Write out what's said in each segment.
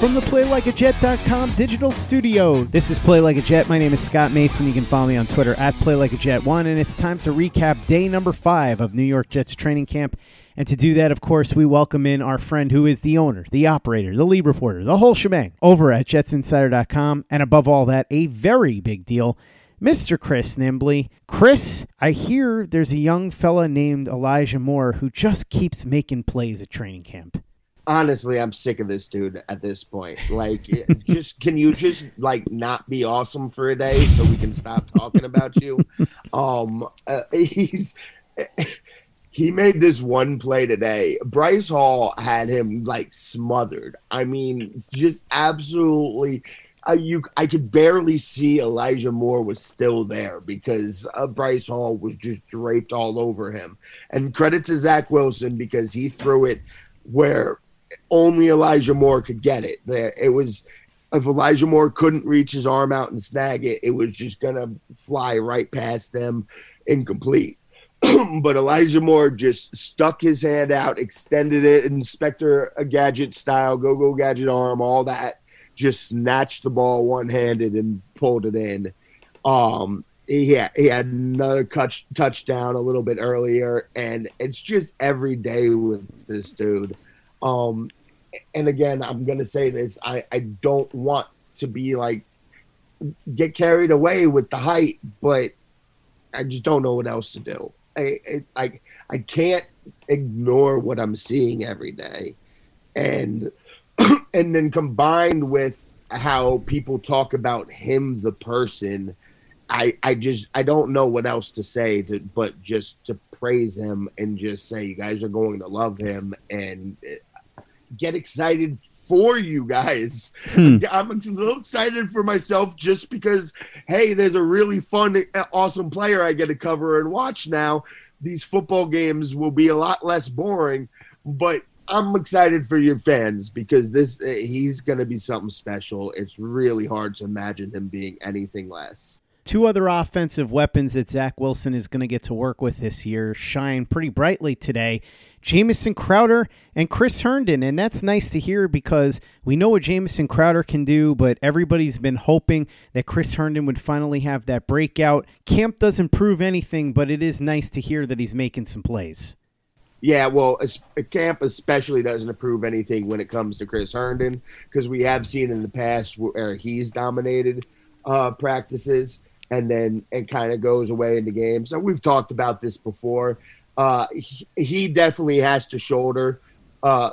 From the PlayLikeAJet.com digital studio, this is Play Like a Jet. My name is Scott Mason. You can follow me on Twitter at PlayLikeAJet1, and it's time to recap day number five of New York Jets training camp. And to do that, of course, we welcome in our friend who is the owner, the operator, the lead reporter, the whole shebang over at JetsInsider.com. And above all that, a very big deal, Mr. Chris Nimbley. Chris, I hear there's a young fella named Elijah Moore who just keeps making plays at training camp. Honestly, I'm sick of this dude at this point. Like, just can you just like not be awesome for a day so we can stop talking about you? Um, uh, he's he made this one play today. Bryce Hall had him like smothered. I mean, just absolutely. Uh, you, I could barely see Elijah Moore was still there because uh, Bryce Hall was just draped all over him. And credit to Zach Wilson because he threw it where only Elijah Moore could get it. It was if Elijah Moore couldn't reach his arm out and snag it, it was just gonna fly right past them, incomplete. but Elijah Moore just stuck his hand out, extended it, Inspector Gadget style, go go gadget arm, all that. Just snatched the ball one handed and pulled it in. Um, he had, he had another touch, touchdown a little bit earlier, and it's just every day with this dude. Um, and again, I'm going to say this: I, I don't want to be like get carried away with the height, but I just don't know what else to do. I I I, I can't ignore what I'm seeing every day, and and then combined with how people talk about him, the person. I, I just I don't know what else to say to but just to praise him and just say you guys are going to love him and get excited for you guys. Hmm. I'm a little excited for myself just because, hey, there's a really fun, awesome player I get to cover and watch now. These football games will be a lot less boring, but I'm excited for your fans because this he's going to be something special. It's really hard to imagine him being anything less. Two other offensive weapons that Zach Wilson is going to get to work with this year shine pretty brightly today. Jamison Crowder and Chris Herndon. And that's nice to hear because we know what Jamison Crowder can do, but everybody's been hoping that Chris Herndon would finally have that breakout. Camp doesn't prove anything, but it is nice to hear that he's making some plays. Yeah, well, camp especially doesn't approve anything when it comes to Chris Herndon because we have seen in the past where he's dominated uh, practices and then it kind of goes away in the game. So we've talked about this before. Uh, he, he definitely has to shoulder uh,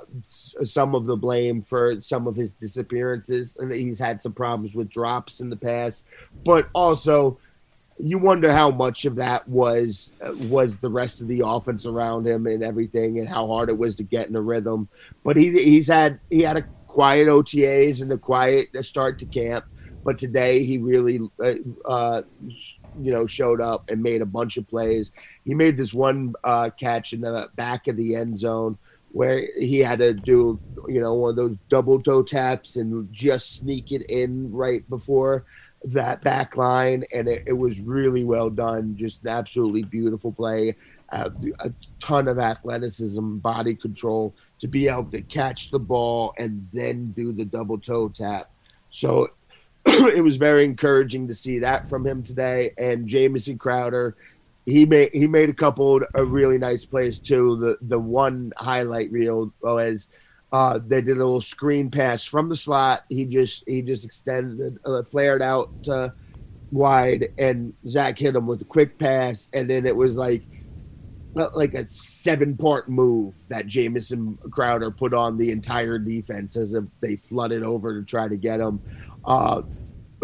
some of the blame for some of his disappearances, and he's had some problems with drops in the past. But also, you wonder how much of that was uh, was the rest of the offense around him and everything, and how hard it was to get in a rhythm. But he he's had he had a quiet OTAs and a quiet start to camp. But today he really, uh, uh, you know, showed up and made a bunch of plays. He made this one uh, catch in the back of the end zone where he had to do, you know, one of those double toe taps and just sneak it in right before that back line. And it, it was really well done. Just an absolutely beautiful play. Uh, a ton of athleticism, body control to be able to catch the ball and then do the double toe tap. So it was very encouraging to see that from him today. And Jamison Crowder, he made he made a couple of really nice plays too. The the one highlight reel was uh, they did a little screen pass from the slot. He just he just extended, uh, flared out to wide, and Zach hit him with a quick pass, and then it was like like a seven part move that Jamison Crowder put on the entire defense as if they flooded over to try to get him. Uh,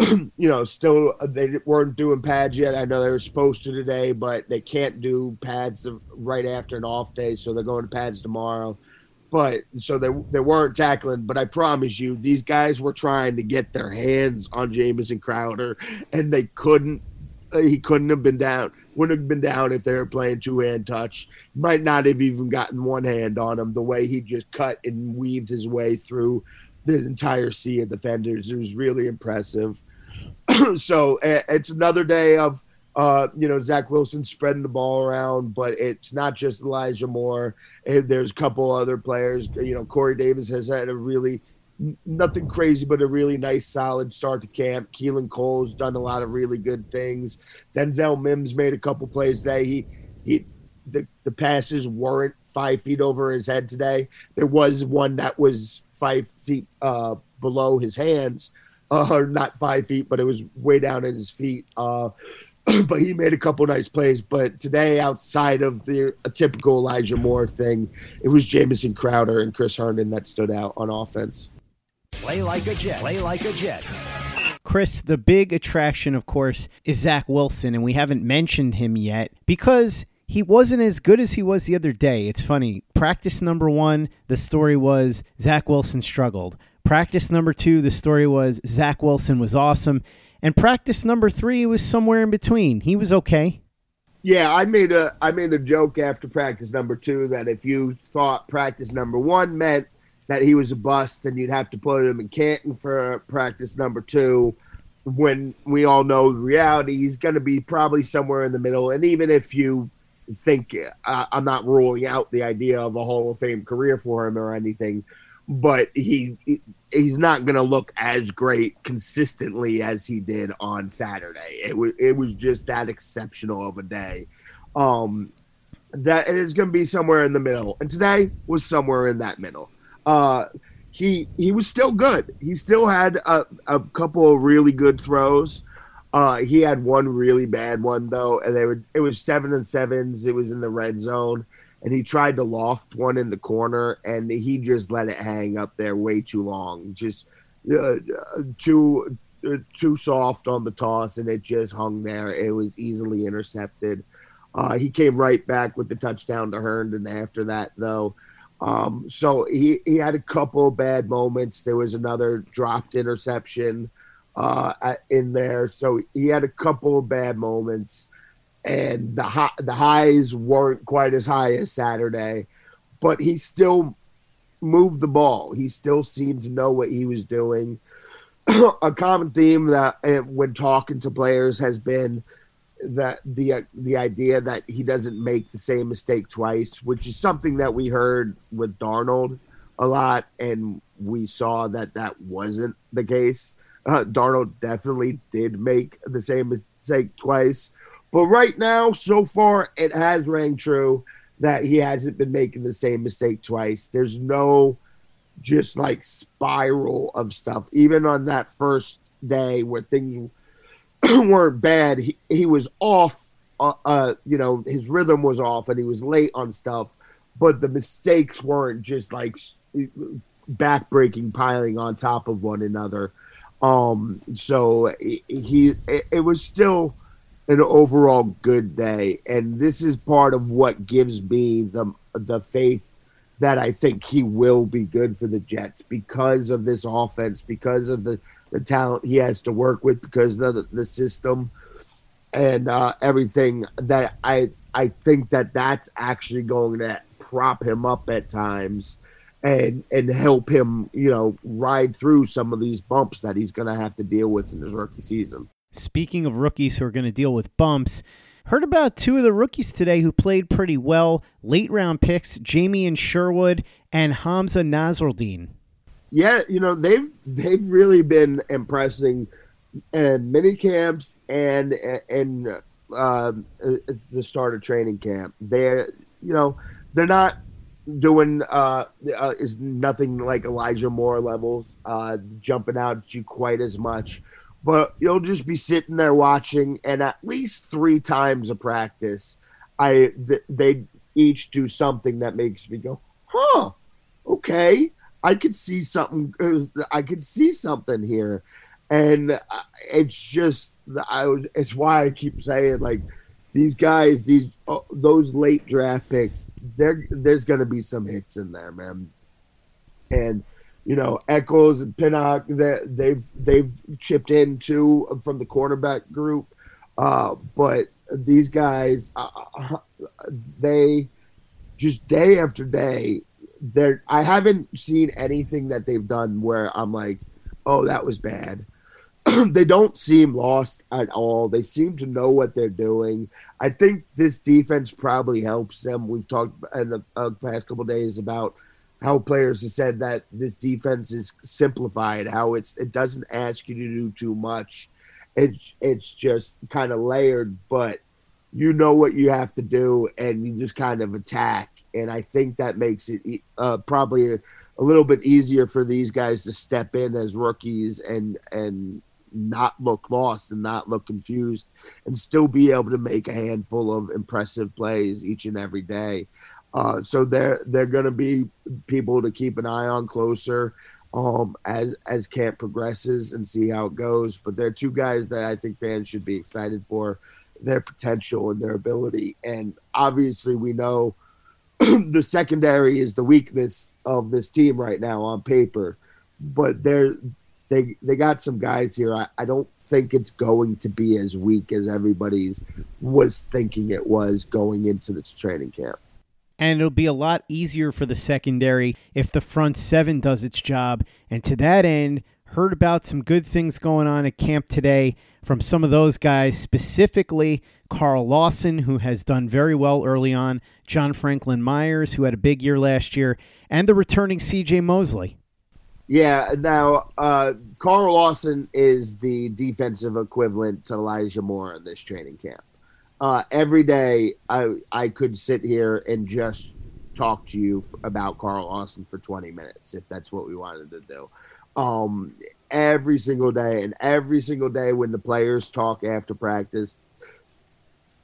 you know, still they weren't doing pads yet. I know they were supposed to today, but they can't do pads right after an off day, so they're going to pads tomorrow. But so they they weren't tackling, but I promise you, these guys were trying to get their hands on Jamison Crowder, and they couldn't. He couldn't have been down. Wouldn't have been down if they were playing two hand touch. Might not have even gotten one hand on him. The way he just cut and weaved his way through the entire sea of defenders, it was really impressive. so it's another day of uh, you know Zach Wilson spreading the ball around, but it's not just Elijah Moore. There's a couple other players. You know, Corey Davis has had a really nothing crazy, but a really nice, solid start to camp. Keelan Cole's done a lot of really good things. Denzel Mims made a couple plays today. He he the the passes weren't five feet over his head today. There was one that was five feet uh, below his hands uh, not five feet, but it was way down at his feet. Uh, but he made a couple nice plays. But today, outside of the typical Elijah Moore thing, it was Jamison Crowder and Chris Herndon that stood out on offense. Play like a Jet. Play like a Jet. Chris, the big attraction, of course, is Zach Wilson, and we haven't mentioned him yet because he wasn't as good as he was the other day. It's funny. Practice number one, the story was Zach Wilson struggled. Practice number two, the story was Zach Wilson was awesome. And practice number three was somewhere in between. He was okay. Yeah, I made a I made a joke after practice number two that if you thought practice number one meant that he was a bust, then you'd have to put him in Canton for practice number two. When we all know the reality, he's going to be probably somewhere in the middle. And even if you think uh, I'm not ruling out the idea of a Hall of Fame career for him or anything, but he he's not going to look as great consistently as he did on Saturday. It was it was just that exceptional of a day. Um, that it is going to be somewhere in the middle, and today was somewhere in that middle. Uh, he he was still good. He still had a, a couple of really good throws. Uh, he had one really bad one though, and they were it was seven and sevens. It was in the red zone and he tried to loft one in the corner, and he just let it hang up there way too long, just uh, too uh, too soft on the toss, and it just hung there. It was easily intercepted. Uh, he came right back with the touchdown to Herndon after that, though. Um, so he, he had a couple bad moments. There was another dropped interception uh, in there. So he had a couple of bad moments and the high, the highs weren't quite as high as Saturday, but he still moved the ball. He still seemed to know what he was doing. a common theme that eh, when talking to players has been that the uh, the idea that he doesn't make the same mistake twice, which is something that we heard with Darnold a lot, and we saw that that wasn't the case. Uh, Darnold definitely did make the same mistake twice, but right now, so far, it has rang true that he hasn't been making the same mistake twice. There's no just like spiral of stuff. Even on that first day where things weren't bad, he, he was off. Uh, uh, you know, his rhythm was off and he was late on stuff, but the mistakes weren't just like backbreaking, piling on top of one another. Um, so he, it, was still an overall good day. And this is part of what gives me the the faith that I think he will be good for the Jets because of this offense, because of the, the talent he has to work with, because of the, the system and uh, everything that I I think that that's actually going to prop him up at times and and help him, you know, ride through some of these bumps that he's going to have to deal with in his rookie season. Speaking of rookies who are going to deal with bumps, heard about two of the rookies today who played pretty well. Late round picks, Jamien Sherwood and Hamsah Nasirildeen. Yeah, you know they've they've really been impressing in mini camps and and uh, the start of training camp. They're you know they're not doing uh, uh, is nothing like Elijah Moore levels, uh, jumping out at you quite as much but you'll just be sitting there watching, and at least three times a practice, I th- they each do something that makes me go, huh, okay, I could see something. Uh, I could see something here, and uh, it's just I was. It's why I keep saying like these guys, these uh, those late draft picks. There, there's going to be some hits in there, man, and you know, Echols and Pinnock, they, they've they've chipped in too from the quarterback group. Uh, but these guys, uh, uh they just day after day, they're. I haven't seen anything that they've done where I'm like, oh, that was bad. they don't seem lost at all. They seem to know what they're doing. I think this defense probably helps them. We've talked in the uh, past couple days about how players have said that this defense is simplified, how it's it doesn't ask you to do too much. It's it's just kind of layered, but you know what you have to do, and you just kind of attack. And I think that makes it uh, probably a, a little bit easier for these guys to step in as rookies and and not look lost and not look confused and still be able to make a handful of impressive plays each and every day. Uh, so they're they're going to be people to keep an eye on closer um, as as camp progresses and see how it goes. But they're two guys that I think fans should be excited for their potential and their ability. And obviously, we know the secondary is the weakness of this team right now on paper. But they're they they got some guys here. I, I don't think it's going to be as weak as everybody's was thinking it was going into this training camp and it'll be a lot easier for the secondary if the front seven does its job. And to that end, heard about some good things going on at camp today from some of those guys, specifically Carl Lawson, who has done very well early on, John Franklin Myers, who had a big year last year, and the returning CJ Mosley. Yeah, now uh, Carl Lawson is the defensive equivalent to Elijah Moore in this training camp uh, every day I I could sit here and just talk to you about Carl Lawson for 20 minutes if that's what we wanted to do. Um, every single day, and every single day when the players talk after practice,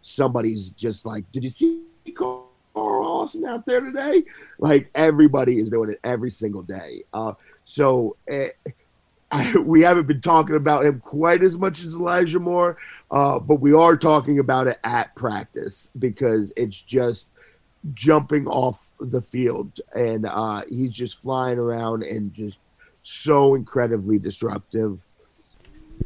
somebody's just like, "Did you see Carl Lawson out there today?" Like everybody is doing it every single day. Uh, so. Eh, I, we haven't been talking about him quite as much as Elijah Moore, uh, but we are talking about it at practice because it's just jumping off the field and uh, he's just flying around and just so incredibly disruptive.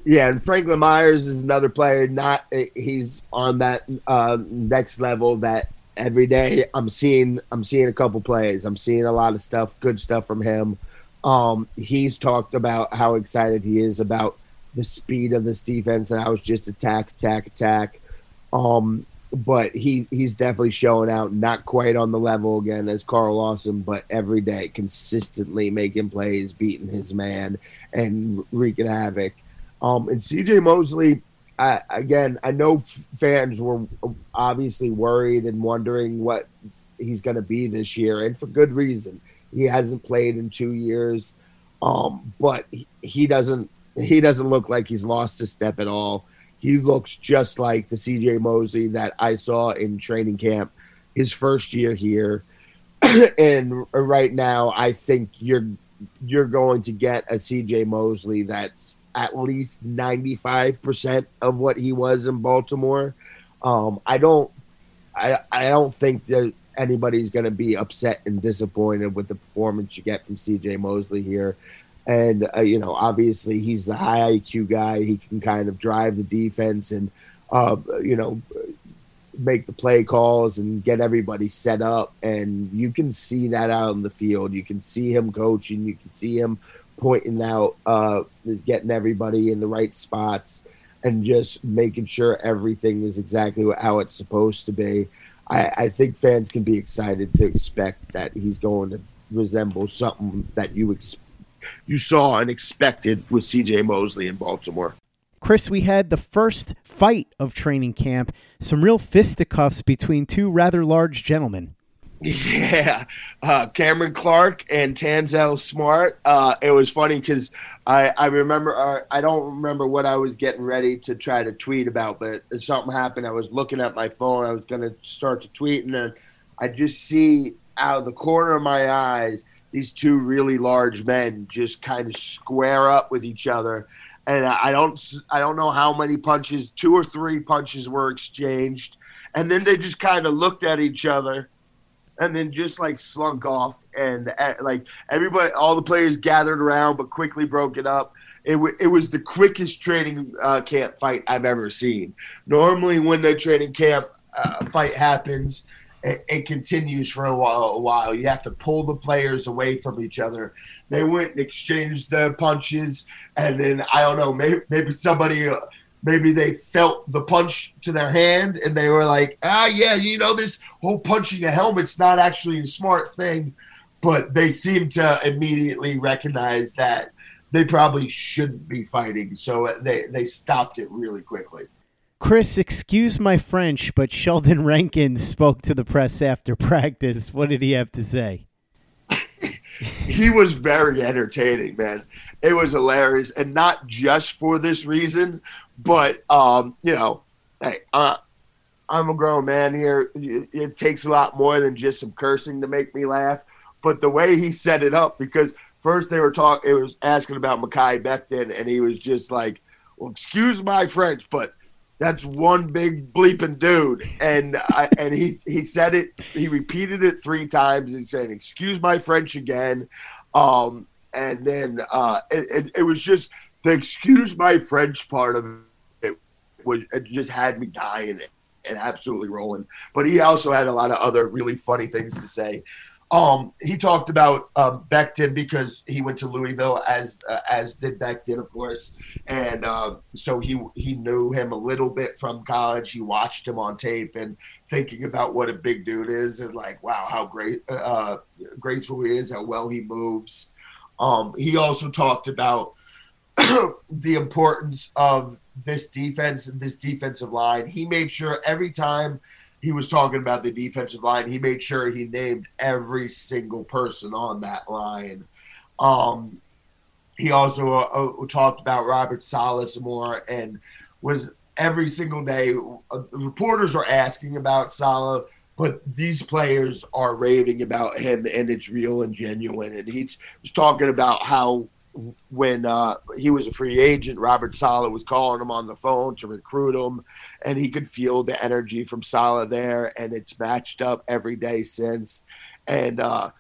Yeah, and Franklin Myers is another player. Not he's on that uh, next level that every day I'm seeing. I'm seeing a couple plays. I'm seeing a lot of stuff, good stuff from him. Um, he's talked about how excited he is about the speed of this defense and how it's just attack, attack, attack. Um, but he he's definitely showing out, not quite on the level again as Carl Lawson, but every day consistently making plays, beating his man, and wreaking havoc. Um, and CJ Mosley, I, again, I know fans were obviously worried and wondering what he's going to be this year, and for good reason. He hasn't played in two years, um, but he, doesn't he doesn't look like he's lost a step at all. He looks just like the CJ Mosley that I saw in training camp his first year here. and right now, I think you're you're going to get a CJ Mosley that's at least 95% of what he was in Baltimore. Um, I don't I, I don't think that anybody's going to be upset and disappointed with the performance you get from CJ Mosley here. And, uh, you know, obviously he's the high IQ guy. He can kind of drive the defense and, uh, you know, make the play calls and get everybody set up. And you can see that out in the field. You can see him coaching. You can see him pointing out, uh, getting everybody in the right spots and just making sure everything is exactly how it's supposed to be. I, I think fans can be excited to expect that he's going to resemble something that you ex- you saw and expected with C.J. Mosley in Baltimore. Chris, we had the first fight of training camp, some real fisticuffs between two rather large gentlemen. Yeah, uh, Cameron Clark and Tanzel Smart. Uh, it was funny because I, I remember uh, I don't remember what I was getting ready to try to tweet about, but something happened. I was looking at my phone. I was going to start to tweet, and then I just see out of the corner of my eyes these two really large men just kind of square up with each other. And I don't I don't know how many punches, two or three punches were exchanged, and then they just kind of looked at each other and then just like slunk off and like everybody all the players gathered around but quickly broke it up. It, w- it was the quickest training uh, camp fight i've ever seen. Normally when the training camp uh, fight happens it, it, continues for a while, a while. You have to pull the players away from each other. They went and exchanged the punches and then i don't know maybe, maybe somebody maybe they felt the punch to their hand and they were like, ah, yeah, you know, this whole punching a helmet's not actually a smart thing. But they seem to immediately recognize that they probably shouldn't be fighting. So they, they stopped it really quickly. Chris, excuse my French, but Sheldon Rankins spoke to the press after practice. What did he have to say? He was very entertaining, man. It was hilarious, and not just for this reason, but um, you know, hey, uh, I'm a grown man here. It takes a lot more than just some cursing to make me laugh. But the way he set it up, because first they were talking, it was asking about Mekhi Becton, and he was just like, "Well, excuse my French, but that's one big bleeping dude." And I, and he he said it, he repeated it three times, and said, "Excuse my French again," um, and then uh, it, it, it was just the excuse my French part of it was it just had me dying and absolutely rolling. But he also had a lot of other really funny things to say. Um, he talked about um, Becton because he went to Louisville, as uh, as did Becton, of course, and uh, so he he knew him a little bit from college. He watched him on tape and thinking about what a big dude is, and like, wow, how great uh, graceful he is, how well he moves. Um, he also talked about the importance of this defense and this defensive line. He made sure every time he was talking about the defensive line, he made sure he named every single person on that line. Um, he also uh, uh, talked about Robert Saleh more and was every single day. Uh, reporters are asking about Saleh, but these players are raving about him, and it's real and genuine. And he's, was talking about how when uh, he was a free agent, Robert Saleh was calling him on the phone to recruit him, and he could feel the energy from Saleh there, and it's matched up every day since. And uh,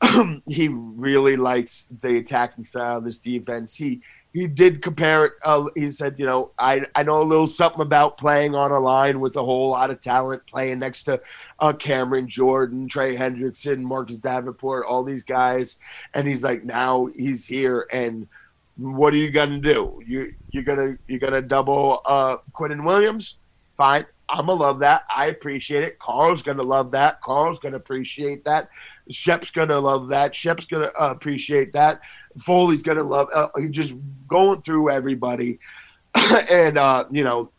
he really likes the attacking style of this defense. He he did compare it. Uh, he said, you know, I, I know a little something about playing on a line with a whole lot of talent, playing next to uh, Cameron Jordan, Trey Hendrickson, Marcus Davenport, all these guys. And he's like, now he's here, and what are you gonna do? You you're gonna you're gonna double uh, Quinnen Williams? Fine. I'm gonna love that. I appreciate it. Carl's gonna love that. Carl's gonna appreciate that. Shep's gonna love that. Shep's gonna uh, appreciate that. Foley's gonna love. Uh, just going through everybody, and uh, you know,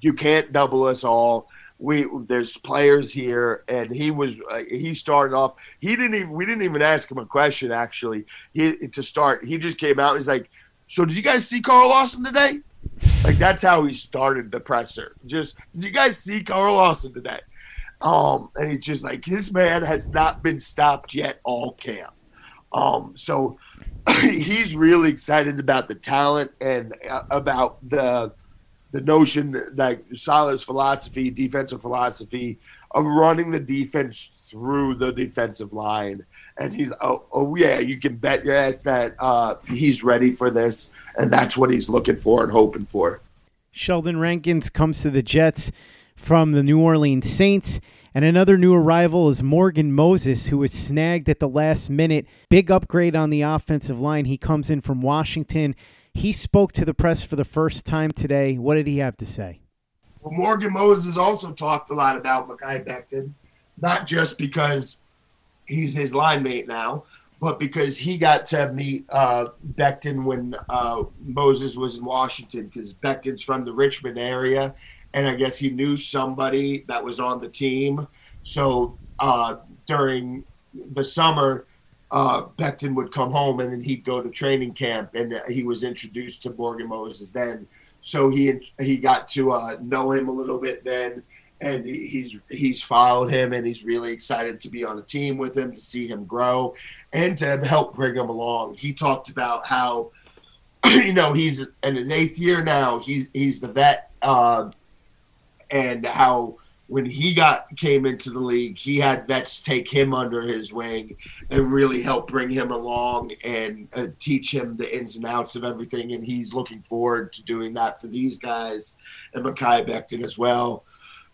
you can't double us all. We there's players here, and he was uh, he started off. He didn't even we didn't even ask him a question actually. He to start. He just came out. He's like, "So did you guys see Carl Lawson today?" Like that's how he started the presser. Just did you guys see Carl Lawson today? Um, and he's just like this man has not been stopped yet all camp. Um, so he's really excited about the talent and uh, about the the notion that like Saleh's philosophy, defensive philosophy of running the defense through the defensive line. And he's oh, oh yeah, you can bet your ass that uh, he's ready for this, and that's what he's looking for and hoping for. Sheldon Rankins comes to the Jets from the New Orleans Saints. And another new arrival is Morgan Moses, who was snagged at the last minute. Big upgrade on the offensive line. He comes in from Washington. He spoke to the press for the first time today. What did he have to say? Well, Morgan Moses also talked a lot about Mekhi Becton, not just because he's his line mate now, but because he got to meet uh, Becton when uh, Moses was in Washington, because Becton's from the Richmond area and I guess he knew somebody that was on the team. So uh, during the summer, uh, Becton would come home and then he'd go to training camp, and he was introduced to Morgan Moses then. So he he got to uh, know him a little bit then, and he, he's he's followed him, and he's really excited to be on a team with him to see him grow, and to help bring him along. He talked about how, you know, he's in his eighth year now. He's he's the vet, uh, and how when he got came into the league, he had vets take him under his wing and really help bring him along and uh, teach him the ins and outs of everything. And he's looking forward to doing that for these guys and Mekhi Becton as well.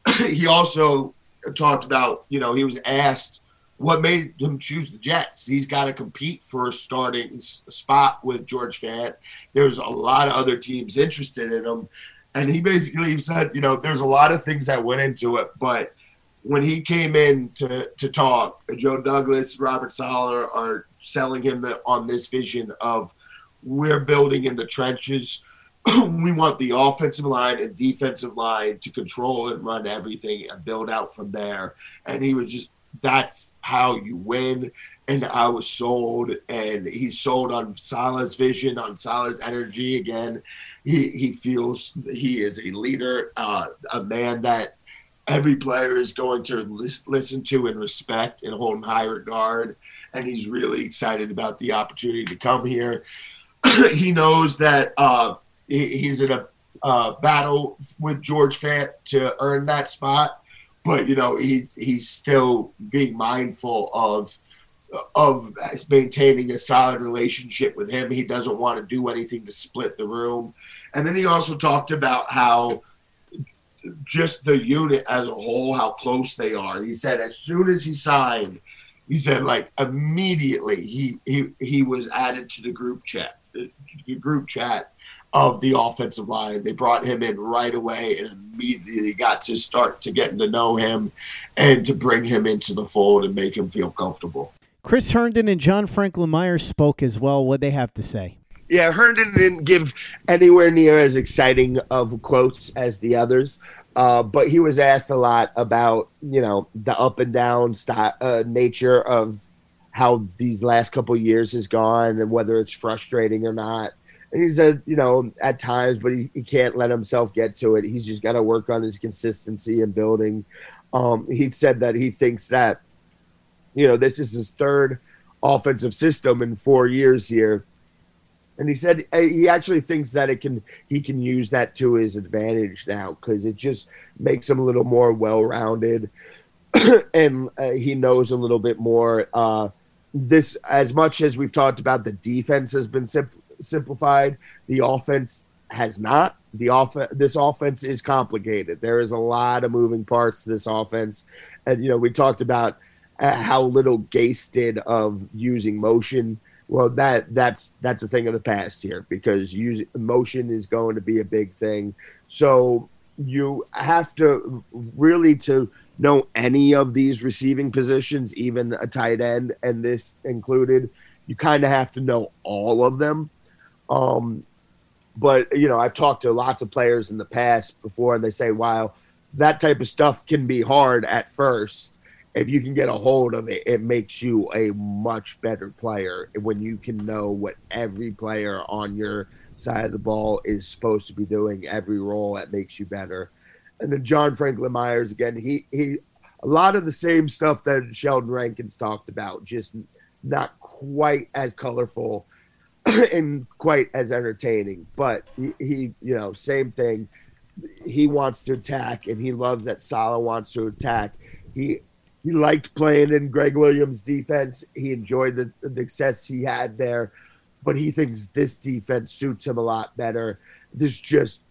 he also talked about, you know, he was asked what made him choose the Jets. He's got to compete for a starting spot with George Fant. There's a lot of other teams interested in him and he basically said, you know, there's a lot of things that went into it, but when he came in to to talk, Joe Douglas, Robert Saleh are selling him on this vision of we're building in the trenches. we want the offensive line and defensive line to control and run everything and build out from there. And he was just that's how you win. And I was sold, and he's sold on Saleh's vision, on Saleh's energy again he, he feels he is a leader, uh, a man that every player is going to lis- listen to and respect and hold in high regard. And he's really excited about the opportunity to come here. he knows that uh, he, he's in a uh, battle with George Fant to earn that spot, but you know he he's still being mindful of of maintaining a solid relationship with him. He doesn't want to do anything to split the room. And then he also talked about how just the unit as a whole, how close they are. He said as soon as he signed, he said like immediately he he he was added to the group chat, the group chat of the offensive line. They brought him in right away and immediately got to start to getting to know him and to bring him into the fold and make him feel comfortable. Chris Herndon and John Franklin Myers spoke as well. What they have to say? Yeah, Herndon didn't give anywhere near as exciting of quotes as the others, uh, but he was asked a lot about you know the up and down st- uh, nature of how these last couple years has gone and whether it's frustrating or not. He said, you know, at times, but he, he can't let himself get to it. He's just got to work on his consistency and building. Um, he said that he thinks that, you know, this is his third offensive system in four years here and he said uh, he actually thinks that it can he can use that to his advantage now because it just makes him a little more well-rounded and uh, he knows a little bit more uh, this as much as we've talked about the defense has been sim- simplified the offense has not the off this offense is complicated there is a lot of moving parts to this offense and you know we talked about uh, how little gase did of using motion well, that that's that's a thing of the past here because use, emotion is going to be a big thing. So you have to really to know any of these receiving positions, even a tight end, and this included. You kind of have to know all of them. Um, but you know, I've talked to lots of players in the past before, and they say, "Wow, that type of stuff can be hard at first if you can get a hold of it, it makes you a much better player when you can know what every player on your side of the ball is supposed to be doing, every role that makes you better. And then John Franklin Myers again, he he a lot of the same stuff that Sheldon Rankins talked about, just not quite as colorful and quite as entertaining. But he, he you know, same thing. He wants to attack and he loves that Saleh wants to attack. He he liked playing in Gregg Williams' defense. He enjoyed the, the success he had there, but he thinks this defense suits him a lot better. There's just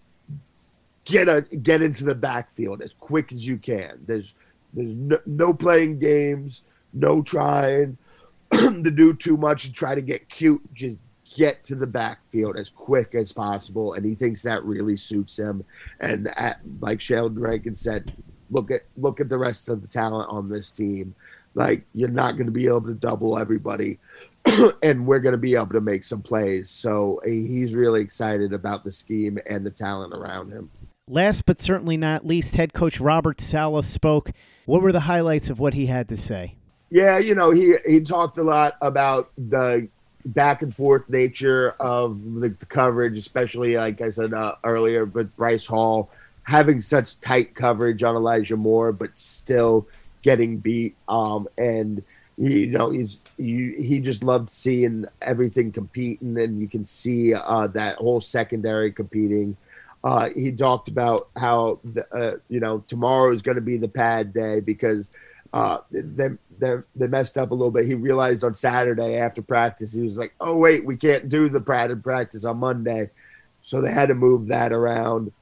get a get into the backfield as quick as you can. There's there's no, no playing games, no trying to do too much and try to get cute. Just get to the backfield as quick as possible, and he thinks that really suits him. And at, like Sheldon Rankin said, look at look at the rest of the talent on this team. Like you're not going to be able to double everybody, and we're going to be able to make some plays. So he's really excited about the scheme and the talent around him. Last but certainly not least, head coach Robert Saleh spoke. What were the highlights of what he had to say? Yeah, you know, he he talked a lot about the back and forth nature of the, the coverage, especially like I said uh, earlier, but Bryce Hall having such tight coverage on Elijah Moore, but still getting beat. Um, and you know, he's you, he just loved seeing everything competing, and you can see uh, that whole secondary competing. Uh, he talked about how the, uh, you know tomorrow is going to be the pad day because uh, they, they they messed up a little bit. He realized on Saturday after practice, he was like, "Oh wait, we can't do the practice on Monday," so they had to move that around.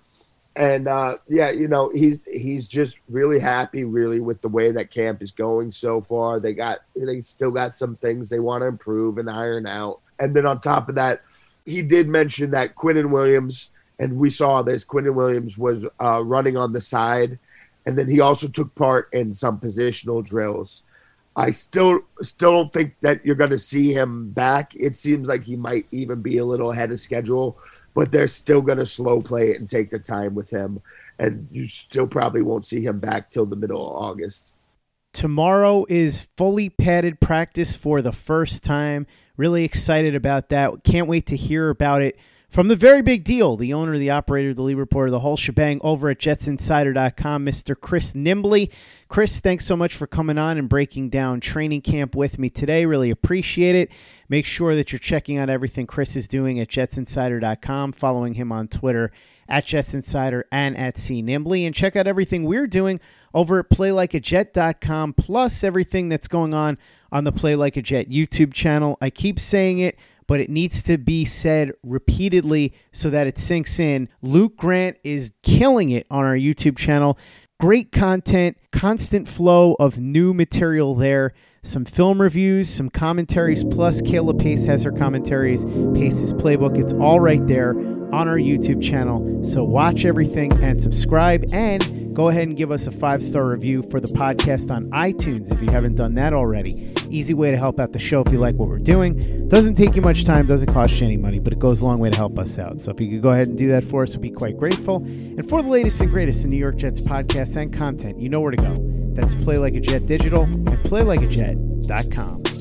And uh, yeah, you know, he's he's just really happy, really, with the way that camp is going so far. They got they still got some things they want to improve and iron out. And then on top of that, he did mention that Quinnen Williams, and we saw this. Quinnen Williams was uh, running on the side and then he also took part in some positional drills. I still still don't think that you're going to see him back. It seems like he might even be a little ahead of schedule, but they're still going to slow play it and take the time with him, and you still probably won't see him back till the middle of August. Tomorrow is fully padded practice for the first time. Really excited about that. Can't wait to hear about it from the very big deal, the owner, the operator, the lead reporter, the whole shebang over at jetsinsider.com, Mr. Chris Nimbley. Chris, thanks so much for coming on and breaking down training camp with me today. Really appreciate it. Make sure that you're checking out everything Chris is doing at jetsinsider.com, following him on Twitter at jetsinsider and at C Nimbley, and check out everything we're doing over at playlikeajet.com, plus everything that's going on on the Play Like a Jet YouTube channel. I keep saying it but it needs to be said repeatedly so that it sinks in. Luke Grant is killing it on our YouTube channel. Great content, constant flow of new material there. Some film reviews, some commentaries, plus Kayla Pace has her commentaries, Pace's playbook. It's all right there on our YouTube channel. So watch everything and subscribe and go ahead and give us a five star review for the podcast on iTunes if you haven't done that already. Easy way to help out the show if you like what we're doing. Doesn't take you much time, doesn't cost you any money, but it goes a long way to help us out. So if you could go ahead and do that for us, we'd be quite grateful. And for the latest and greatest in New York Jets podcasts and content, you know where to go. That's Play Like a Jet Digital and PlayLikeAJet.com.